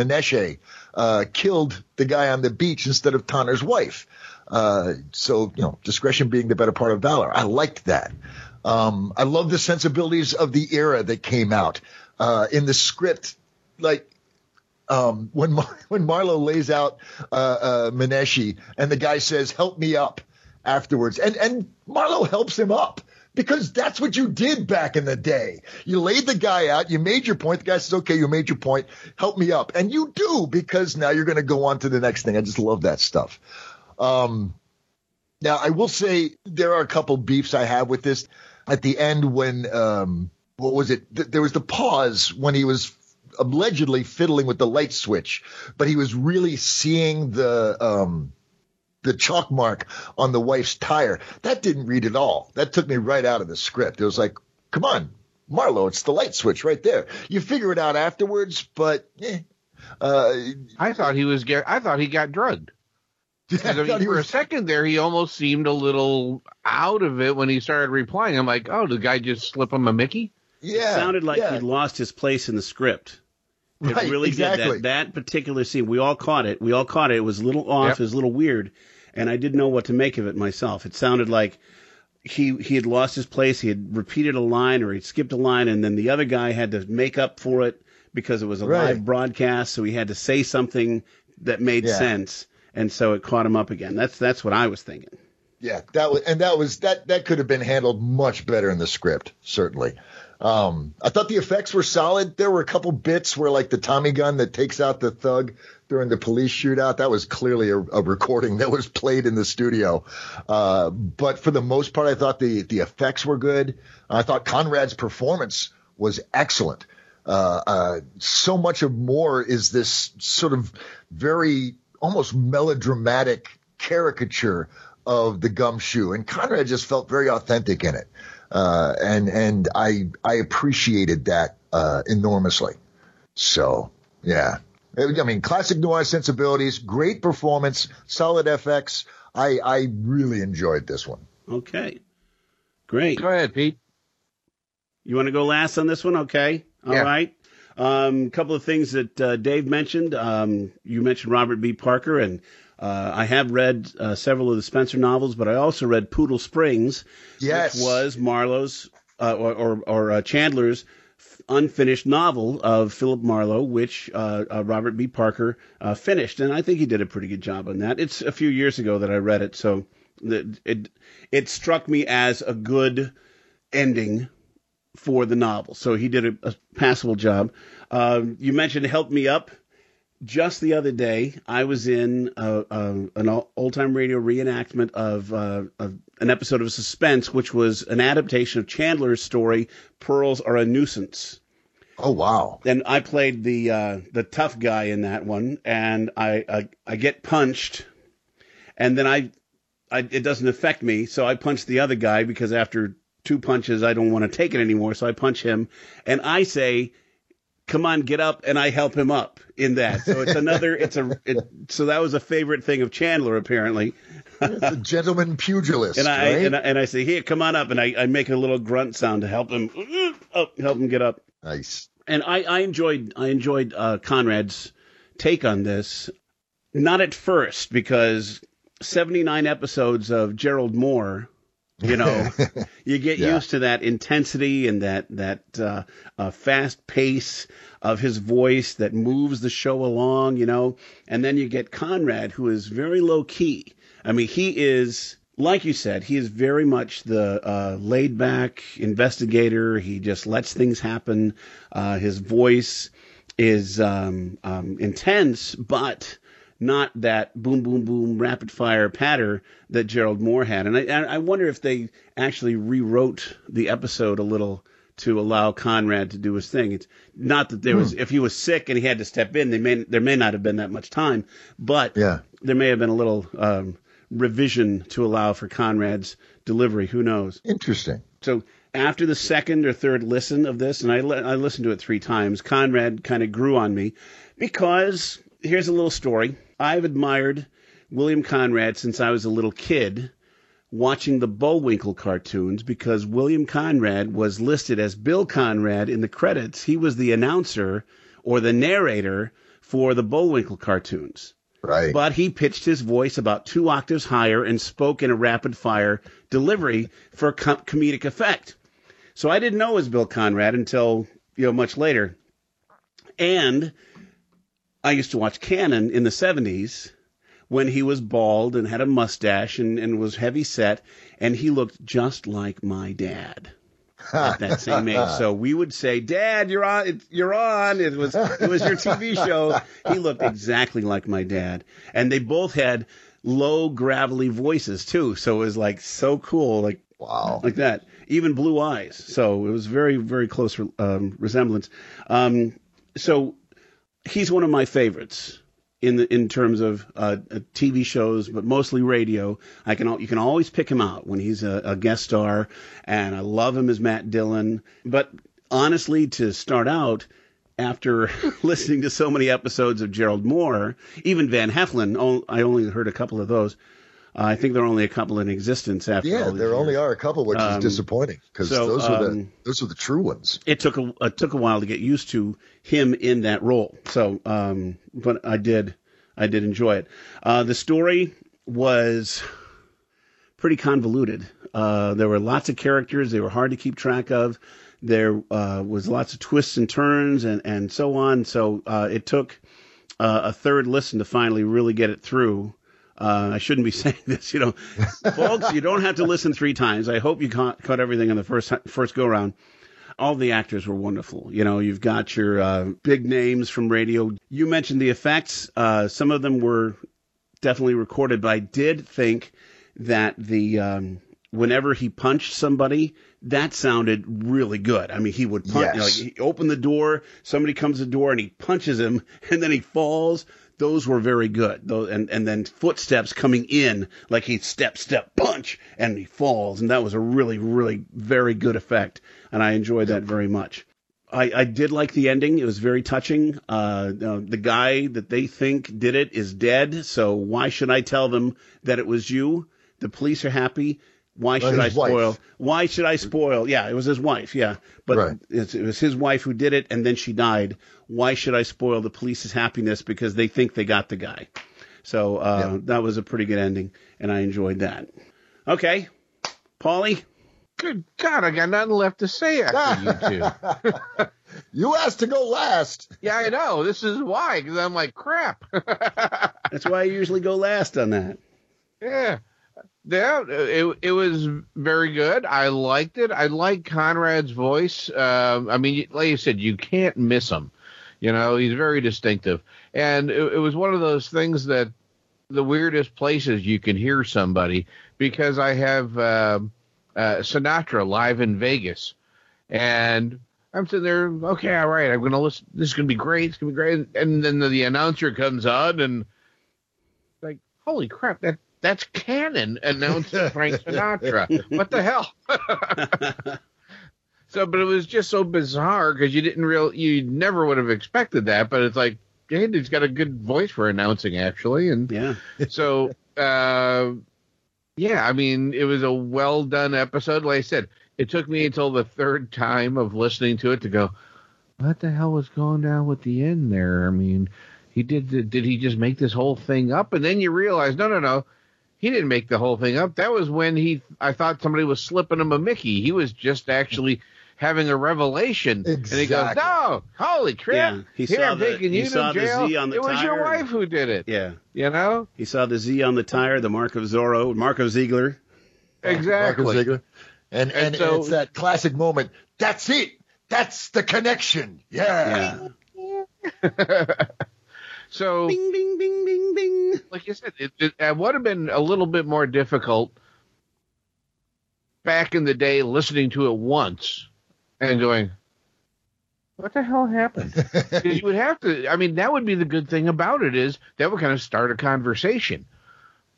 uh, killed the guy on the beach instead of Tanner's wife. Uh, so you know, discretion being the better part of valor. I liked that. Um, I love the sensibilities of the era that came out uh, in the script. Like um, when Mar- when Marlowe lays out uh, uh, and the guy says, "Help me up," afterwards, and and Marlowe helps him up because that's what you did back in the day. You laid the guy out, you made your point. The guy says, "Okay, you made your point. Help me up," and you do because now you're going to go on to the next thing. I just love that stuff. Um, now I will say there are a couple beefs I have with this. At the end, when um, what was it? Th- there was the pause when he was allegedly fiddling with the light switch, but he was really seeing the um, the chalk mark on the wife's tire. That didn't read at all. That took me right out of the script. It was like, come on, Marlowe, it's the light switch right there. You figure it out afterwards, but eh. Uh, I thought he was. I thought he got drugged. I mean, for was- a second there, he almost seemed a little out of it when he started replying. I'm like, oh, the guy just slip him a Mickey? Yeah, it sounded like yeah. he'd lost his place in the script. It Right, really exactly. did. That, that particular scene, we all caught it. We all caught it. It was a little off. Yep. It was a little weird, and I didn't know what to make of it myself. It sounded like he he had lost his place. He had repeated a line or he'd skipped a line, and then the other guy had to make up for it because it was a Right. live broadcast. So he had to say something that made Yeah. sense, and so it caught him up again. That's that's what I was thinking. Yeah, that was and that was that that could have been handled much better in the script, certainly. Um, I thought the effects were solid. There were a couple bits where like the Tommy gun that takes out the thug during the police shootout, that was clearly a, a recording that was played in the studio. Uh, but for the most part, I thought the the effects were good. I thought Conrad's performance was excellent. Uh, uh, so much of Mohr is this sort of very almost melodramatic caricature of the gumshoe, and Conrad just felt very authentic in it, uh, and and I I appreciated that uh, enormously. So yeah, I mean, classic noir sensibilities, great performance, solid FX. I I really enjoyed this one. Okay, great. Go ahead, Pete. You want to go last on this one? Okay. All Yeah. right. Um, a couple of things that uh, Dave mentioned. Um, you mentioned Robert B. Parker, and uh, I have read uh, several of the Spenser novels, but I also read Poodle Springs, Yes. which was Marlowe's uh, or, or, or uh, Chandler's unfinished novel of Philip Marlowe, which uh, uh, Robert B. Parker uh, finished, and I think he did a pretty good job on that. It's a few years ago that I read it, so the, it it struck me as a good ending for the novel. So he did a, a passable job. Um, you mentioned Help Me Up. Just the other day, I was in uh uh an old time radio reenactment of, uh, of an episode of Suspense, which was an adaptation of Chandler's story, Pearls Are a Nuisance. Oh wow! And I played the uh, the tough guy in that one, and I, I I get punched, and then I, I it doesn't affect me, so I punch the other guy because after two punches I don't want to take it anymore, so I punch him, and I say, "Come on, get up," and I help him up in that. So it's another, it's a, it, so that was a favorite thing of Chandler apparently. the gentleman pugilist, And I, right? and I and I say, "Here, come on up," and I, I make a little grunt sound to help him, oh, help him get up. Nice. And I, I enjoyed I enjoyed uh, Conrad's take on this. Not at first because seventy nine episodes of Gerald Mohr, you know, you get Yeah. used to that intensity and that that uh, uh, fast pace of his voice that moves the show along, you know, and then you get Conrad who is very low key. I mean, he is like you said, he is very much the uh, laid back investigator. He just lets things happen. Uh, his voice is um, um, intense, but not that boom, boom, boom, rapid fire patter that Gerald Mohr had. And I, I wonder if they actually rewrote the episode a little to allow Conrad to do his thing. It's not that there was, if he was sick and he had to step in, they may, there may not have been that much time, but Yeah. there may have been a little um, revision to allow for Conrad's delivery. Who knows? Interesting. So after the second or third listen of this, and I, li- I listened to it three times, Conrad kind of grew on me because here's a little story. I've admired William Conrad since I was a little kid watching the Bullwinkle cartoons because William Conrad was listed as Bill Conrad in the credits. He was the announcer or the narrator for the Bullwinkle cartoons. Right. But he pitched his voice about two octaves higher and spoke in a rapid fire delivery for com- comedic effect. So I didn't know it was Bill Conrad until you know much later. And I used to watch Cannon in the 70s when he was bald and had a mustache and, and was heavy set, and he looked just like my dad at that same age. So we would say, "Dad, you're on. You're on." It was it was your TV show. He looked exactly like my dad, and they both had low gravelly voices too. So it was like so cool, like wow, like that. Even blue eyes. So it was very very close um, resemblance. Um, so he's one of my favorites in the in terms of uh, TV shows, but mostly radio. I can you can always pick him out when he's a, a guest star, and I love him as Matt Dillon. But honestly, to start out. After listening to so many episodes of Gerald Mohr, even Van Heflin, I only heard a couple of those. Uh, I think there are only a couple in existence after. Yeah, there only are a couple, which Um, is disappointing because so, those are the um, those are the true ones. it took a it took a while to get used to him in that role. So, um, but I did I did enjoy it. Uh, the story was pretty convoluted. Uh, there were lots of characters; they were hard to keep track of. There uh, was lots of twists and turns and and so on. So uh, it took uh, a third listen to finally really get it through. Uh, I shouldn't be saying this, you know, folks. You don't have to listen three times. I hope you caught, caught everything on the first first go round. All the actors were wonderful. You know, you've got your uh, big names from radio. You mentioned the effects. Uh, some of them were definitely recorded, but I did think that the um, whenever he punched somebody, that sounded really good. I mean, he would punch, Yes. like he opened the door, somebody comes to the door and he punches him, and then he falls. Those were very good. Those, and and then footsteps coming in, like he step step punch, and he falls, and that was a really really very good effect, and I enjoyed that very much. I, I did like the ending. It was very touching. Uh, uh, the guy that they think did it is dead, so why should I tell them that it was you? The police are happy. Why Well, should I his wife. spoil? Why should I spoil? Yeah, it was his wife. Yeah, but Right. it was his wife who did it, and then she died. Why should I spoil the police's happiness because they think they got the guy? So uh, that was a pretty good ending, and I enjoyed that. Okay, Paulie. Good God, I got nothing left to say after you two. you asked to go last. Yeah, I know. This is why, because I'm like, crap. That's why I usually go last on that. Yeah. Yeah, it, it was very good. I liked it. I like Conrad's voice. Um, I mean, like you said, you can't miss him. You know, he's very distinctive. And it, it was one of those things that the weirdest places you can hear somebody because I have um uh, Sinatra live in Vegas. And I'm sitting there, okay, all right, I'm to listen. This is to be great. It's to be great. And then the, the announcer comes on and like, holy crap, that that's Cannon announcing Frank Sinatra. what the hell? so, but it was just so bizarre because you didn't real, you never would have expected that. But it's like, hey, he's got a good voice for announcing, actually, and yeah. So, uh, yeah, I mean, it was a well done episode. Like I said, it took me until the third time of listening to it to go, what the hell was going down with the end there? I mean, he did did he just make this whole thing up? And then you realize, no, no, no, he didn't make the whole thing up. That was when he I thought somebody was slipping him a Mickey. He was just actually having a revelation, and he goes, "No, holy crap! Yeah, he Here, saw I'm the- taking he you saw to the jail. Z on the it was your wife who did it. Yeah. You know He saw the Z on the tire, the mark of Zorro, Mark of Ziegler. exactly. Marcus Ziegler. And, and, so- and it's that classic moment. That's it. That's the connection. Yeah. So, bing, bing, bing, bing, bing. like you said, it, it, it would have been a little bit more difficult back in the day listening to it once and going, what the hell happened? you would have to, I mean, that would be the good thing about it is that would kind of start a conversation.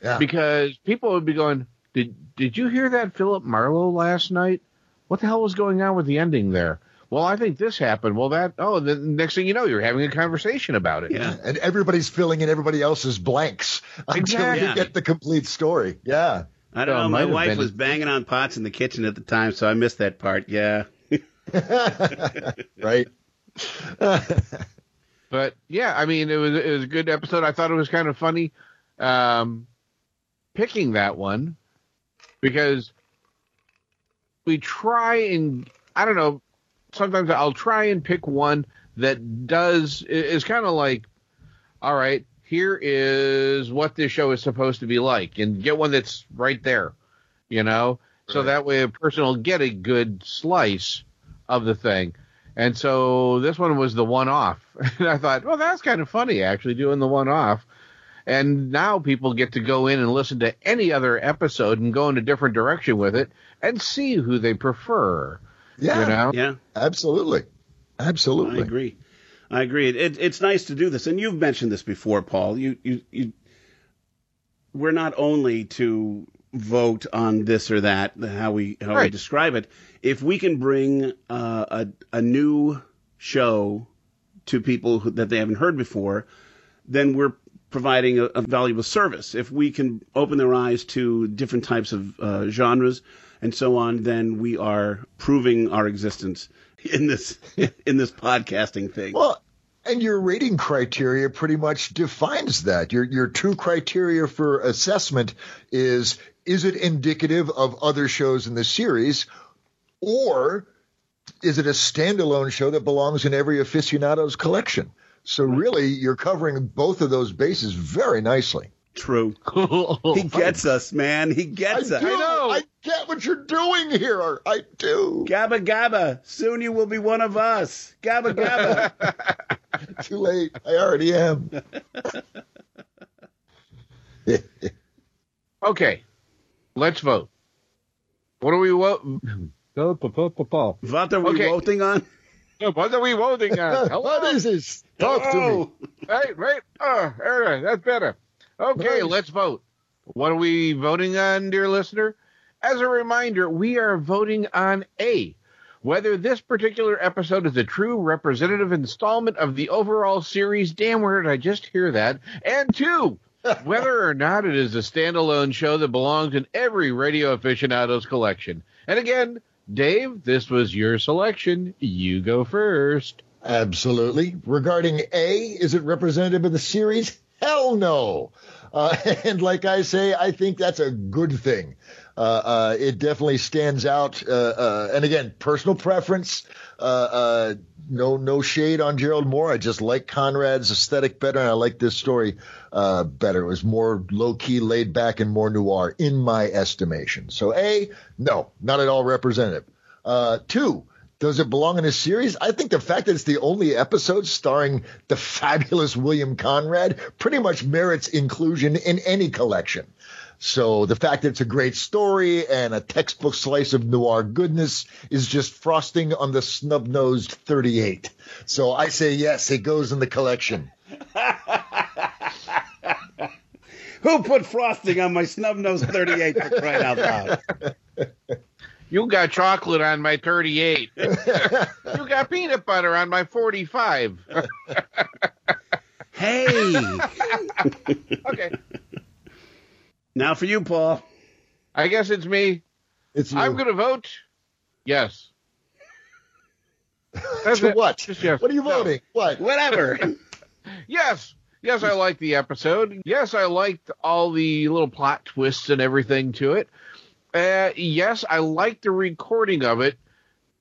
Yeah. Because people would be going, did, did you hear that Philip Marlowe last night? What the hell was going on with the ending there? Well, I think this happened. Well, that, oh, the next thing you know, you're having a conversation about it. Yeah. And everybody's filling in everybody else's blanks until Exactly. you get the complete story. Yeah. I don't Well, know. My wife been- was banging on pots in the kitchen at the time, so I missed that part. Yeah. right. But yeah, I mean, it was it was a good episode. I thought it was kind of funny, um, picking that one because we try and I don't know. Sometimes I'll try and pick one that does is kind of like, all right, here is what this show is supposed to be like, and get one that's right there, you know, so that way a person will get a good slice of the thing. And so this one was the one off. And I thought, well, that's kind of funny actually doing the one off. And now people get to go in and listen to any other episode and go in a different direction with it and see who they prefer. Yeah. You know? Yeah. Absolutely. Absolutely. I agree. I agree. It, it's nice to do this, and you've mentioned this before, Paul. You, you, you. We're not only to vote on this or that, how we how we describe it. If we can bring uh, a a new show to people who, that they haven't heard before, then we're providing a, a valuable service. If we can open their eyes to different types of uh, genres and so on, then we are proving our existence in this in this podcasting thing. Well, and your rating criteria pretty much defines that. Your your two criteria for assessment is is it indicative of other shows in the series or is it a standalone show that belongs in every aficionado's collection? So really you're covering both of those bases very nicely. True. he gets us, man. He gets I us. do. I get what you're doing here. I do. Gabba Gabba. Soon you will be one of us. Gabba Gabba. Too late. I already am. Okay, let's vote. What are we vote? What are we Okay. voting on? What are we voting on? Hello? what is this? Talk to me. Right, right. Oh, all right, that's better. Okay, let's vote. What are we voting on, dear listener? As a reminder, we are voting on A. Whether this particular episode is a true representative installment of the overall series, damn, where did I just hear that? And two, whether or not it is a standalone show that belongs in every radio aficionado's collection. And again, Dave, this was your selection. You go first. Absolutely. Regarding A, is it representative of the series? Hell no. Uh, and like I say, I think that's a good thing. Uh, uh, it definitely stands out. Uh, uh, and again, personal preference. Uh, no, no shade on Gerald Mohr. I just like Conrad's aesthetic better, and I like this story better. It was more low key, laid back, and more noir in my estimation. So, A, no, not at all representative. Two, does it belong in a series? I think the fact that it's the only episode starring the fabulous William Conrad pretty much merits inclusion in any collection. So the fact that it's a great story and a textbook slice of noir goodness is just frosting on the snub-nosed 38. So I say yes, it goes in the collection. Who put frosting on my snub-nosed 38 for crying out loud? You got chocolate on my 38. you got peanut butter on my 45. hey. okay. Now for you, Paul. I guess it's me. It's you. I'm going to vote yes. That's To it. what? Just yes. What are you No. voting? What? Whatever. Yes. Yes, I liked the episode. Yes, I liked all the little plot twists and everything to it. Uh, yes, I like the recording of it.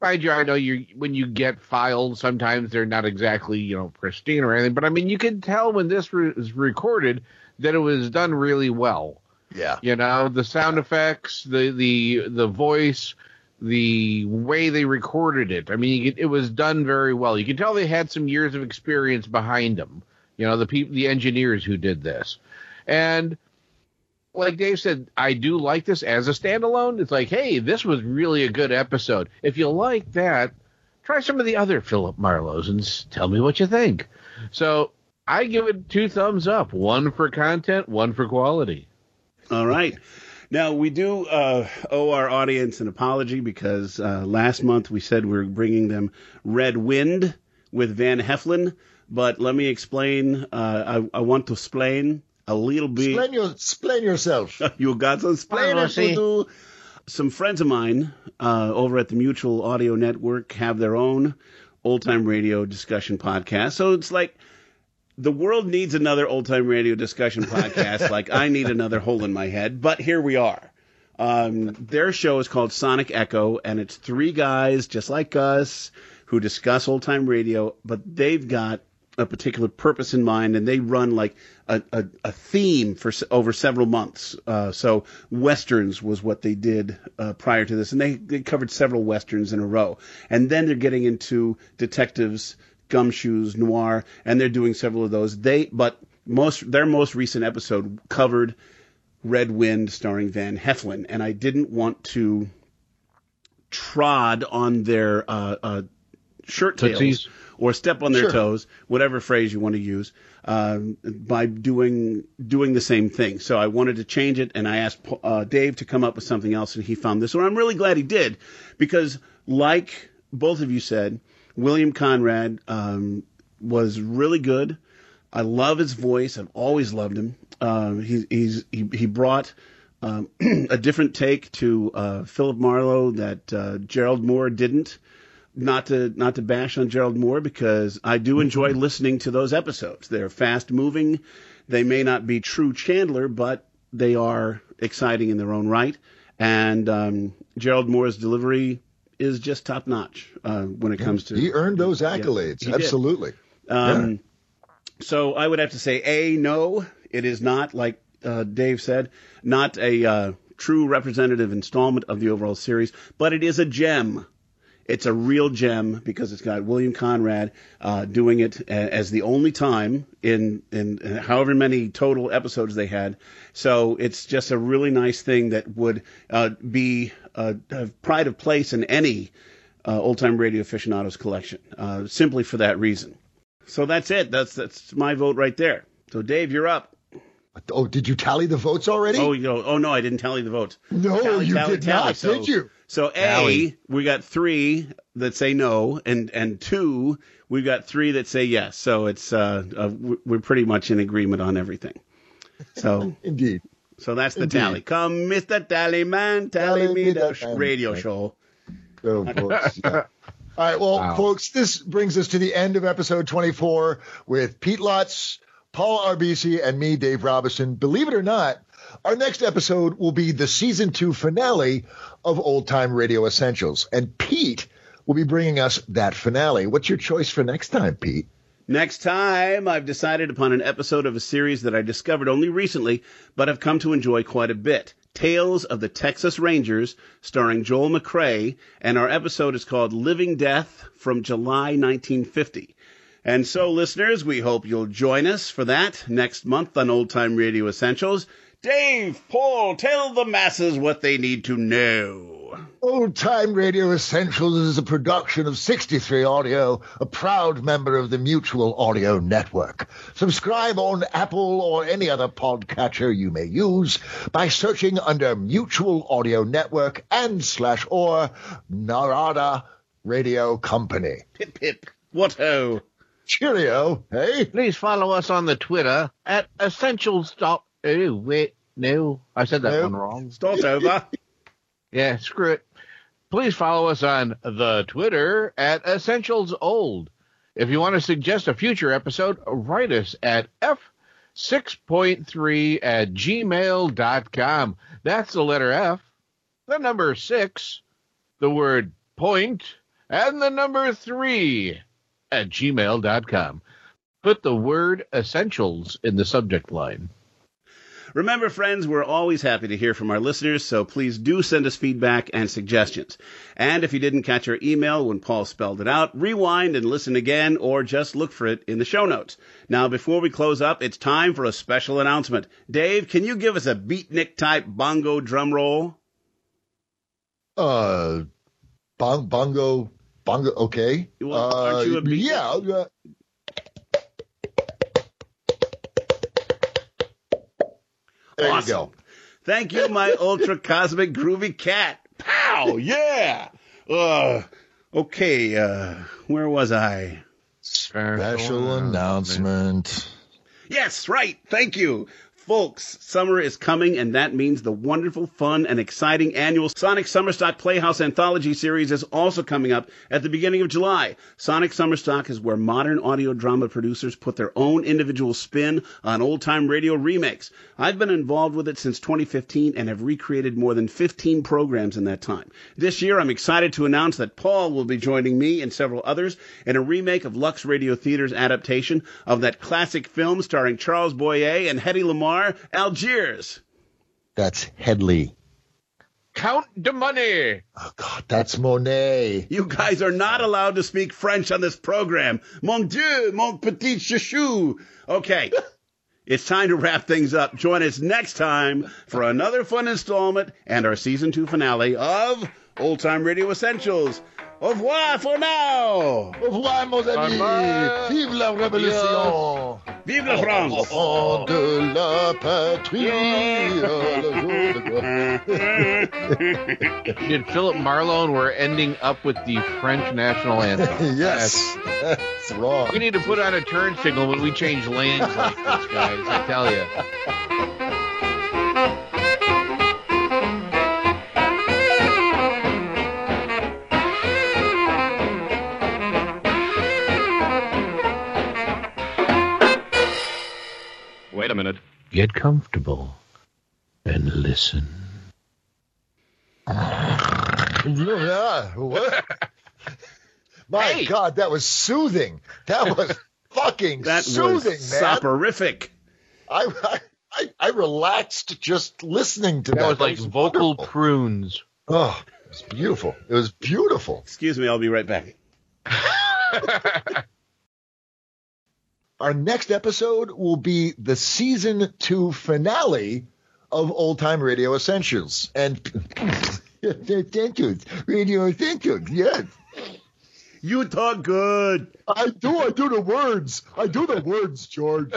Mind you, I know you when you get files, sometimes they're not exactly you know pristine or anything, but I mean you can tell when this re- was recorded that it was done really well. Yeah. You know the sound effects, the the the voice, the way they recorded it. I mean, you could, it was done very well. You can tell they had some years of experience behind them. You know, the people, the engineers who did this, and like Dave said, I do like this as a standalone. It's like, hey, this was really a good episode. If you like that, try some of the other Philip Marlowe's and tell me what you think. So I give it two thumbs up, one for content, one for quality. All right. Now, we do uh, owe our audience an apology because uh, last month we said we were bringing them Red Wind with Van Heflin. But let me explain. Uh, I, I want to explain a little bit. Explain, your, explain yourself. you got to explain it to some friends of mine uh, over at the Mutual Audio Network have their own old time radio discussion podcast. So it's like the world needs another old time radio discussion podcast, like I need another hole in my head. But here we are. Um, their show is called Sonic Echo, and it's three guys just like us who discuss old time radio, but they've got a particular purpose in mind, and they run like a, a, a theme for over several months. Uh, so westerns was what they did uh, prior to this, and they, they covered several westerns in a row. And then they're getting into detectives, gumshoes, noir, and they're doing several of those. They but most their most recent episode covered Red Wind starring Van Heflin, and I didn't want to trod on their uh, uh, shirt tails Tootsies. or step on their Sure. toes, whatever phrase you want to use, um, by doing doing the same thing. So I wanted to change it, and I asked uh, Dave to come up with something else, and he found this one. I'm really glad he did, because like both of you said, William Conrad um, was really good. I love his voice. I've always loved him. Um, he, he's he, he brought um, a different take to uh, Philip Marlowe that uh, Gerald Mohr didn't. Not to not to bash on Gerald Mohr because I do enjoy listening to those episodes. They're fast moving. They may not be true Chandler, but they are exciting in their own right. And um, Gerald Mohr's delivery is just top notch uh, when it comes to. He earned those accolades. did. Absolutely. Um, So I would have to say, A, no, it is not like uh, Dave said, not a uh, true representative installment of the overall series, but it is a gem. It's a real gem because it's got William Conrad uh, doing it as the only time in in however many total episodes they had. So it's just a really nice thing that would uh, be uh, have pride of place in any uh, old time radio aficionados collection, uh, simply for that reason. So that's it. That's that's my vote right there. So Dave, you're up. Oh, did you tally the votes already? Oh, you know, oh no, I didn't tally the votes. No, Tally, you tally, did tally. not, So- did you? So A, Tally. we got three that say no, and and two, we've got three that say yes. So it's uh, uh we- we're pretty much in agreement on everything. So indeed. So that's the Indeed. tally. Come, Mister Tally Man, tally, me the sh- radio show. Oh, folks. All right, well, Wow. folks, this brings us to the end of episode 24 with Pete Lutz, Paul Arbisi, and me, Dave Robison. Believe it or not, our next episode will be the season two finale of Old Time Radio Essentials. And Pete will be bringing us that finale. What's your choice for next time, Pete? Next time, I've decided upon an episode of a series that I discovered only recently, but have come to enjoy quite a bit. Tales of the Texas Rangers, starring Joel McCrea, and our episode is called Living Death from July 1950. And so, listeners, we hope you'll join us for that next month on Old Time Radio Essentials. Dave, Paul, tell the masses what they need to know. Old Time Radio Essentials is a production of 63 Audio, a proud member of the Mutual Audio Network. Subscribe on Apple or any other podcatcher you may use by searching under Mutual Audio Network and slash or Narada Radio Company. Pip pip. What ho? Cheerio, hey? Please follow us on the Twitter at Essentials. dot- Oh, wait, no, I said that No. one wrong. Start over. yeah, screw it. Please follow us on the Twitter at Essentials Old. If you want to suggest a future episode, write us at f6.3 at gmail.com. That's the letter F, the number six, the word point, and the number three at gmail.com. Put the word essentials in the subject line. Remember, friends, we're always happy to hear from our listeners, so please do send us feedback and suggestions. And if you didn't catch our email when Paul spelled it out, rewind and listen again, or just look for it in the show notes. Now, before we close up, it's time for a special announcement. Dave, can you give us a beatnik type bongo drum roll? Uh, bong, bongo, bongo, okay. Well, aren't you a Uh, beatnik? Yeah. uh, There Awesome. you go. Thank you, my ultra cosmic groovy cat. Pow! Yeah! Uh, okay, uh, where was I? Special announcement. Yes, right. Thank you. Folks, summer is coming, and that means the wonderful, fun, and exciting annual Sonic Summerstock Playhouse Anthology Series is also coming up at the beginning of July. Sonic Summerstock is where modern audio drama producers put their own individual spin on old time radio remakes. I've been involved with it since 2015 and have recreated more than 15 programs in that time. This year, I'm excited to announce that Paul will be joining me and several others in a remake of Lux Radio Theater's adaptation of that classic film starring Charles Boyer and Hedy Lamarr, Algiers. That's Hedley. Count de money. Oh, God, that's Monet. You guys are not allowed to speak French on this program. Mon Dieu, mon petit chouchou. Okay. It's time to wrap things up. Join us next time for another fun installment and our season two finale of Old Time Radio Essentials. Au revoir for now. Au revoir, mon ami. Bye-bye. Vive la révolution. Vive la France. Oh, de la patrie. Did Philip Marlowe and we're ending up with the French national anthem. yes, that's wrong. We need to put on a turn signal when we change lanes like this, guys. I tell you. Get comfortable and listen. Yeah, what? My God, that was soothing. That was fucking That soothing, was man. soporific. I, I, I, I relaxed just listening to that. That was like vocal prunes. Oh, it was beautiful. It was beautiful. Excuse me, I'll be right back. Our next episode will be the season two finale of Old Time Radio Essentials. And Essentials, Radio Essentials, yes. You talk good. I do. I do the words. I do the words, George.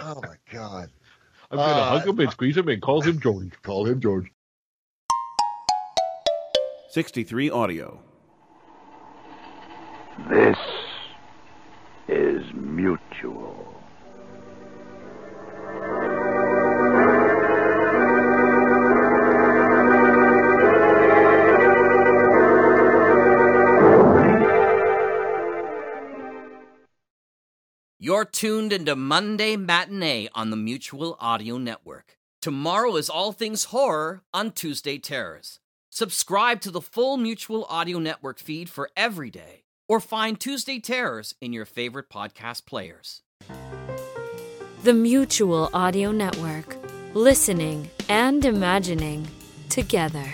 oh my God. I'm gonna Uh, hug him and squeeze him and call him George. Call him George. 63 Audio. This is mutual. You're tuned into Monday Matinee on the Mutual Audio Network. Tomorrow is All Things Horror on Tuesday Terrors. Subscribe to the full Mutual Audio Network feed for every day, or find Tuesday Terrors in your favorite podcast players. The Mutual Audio Network. Listening and imagining together.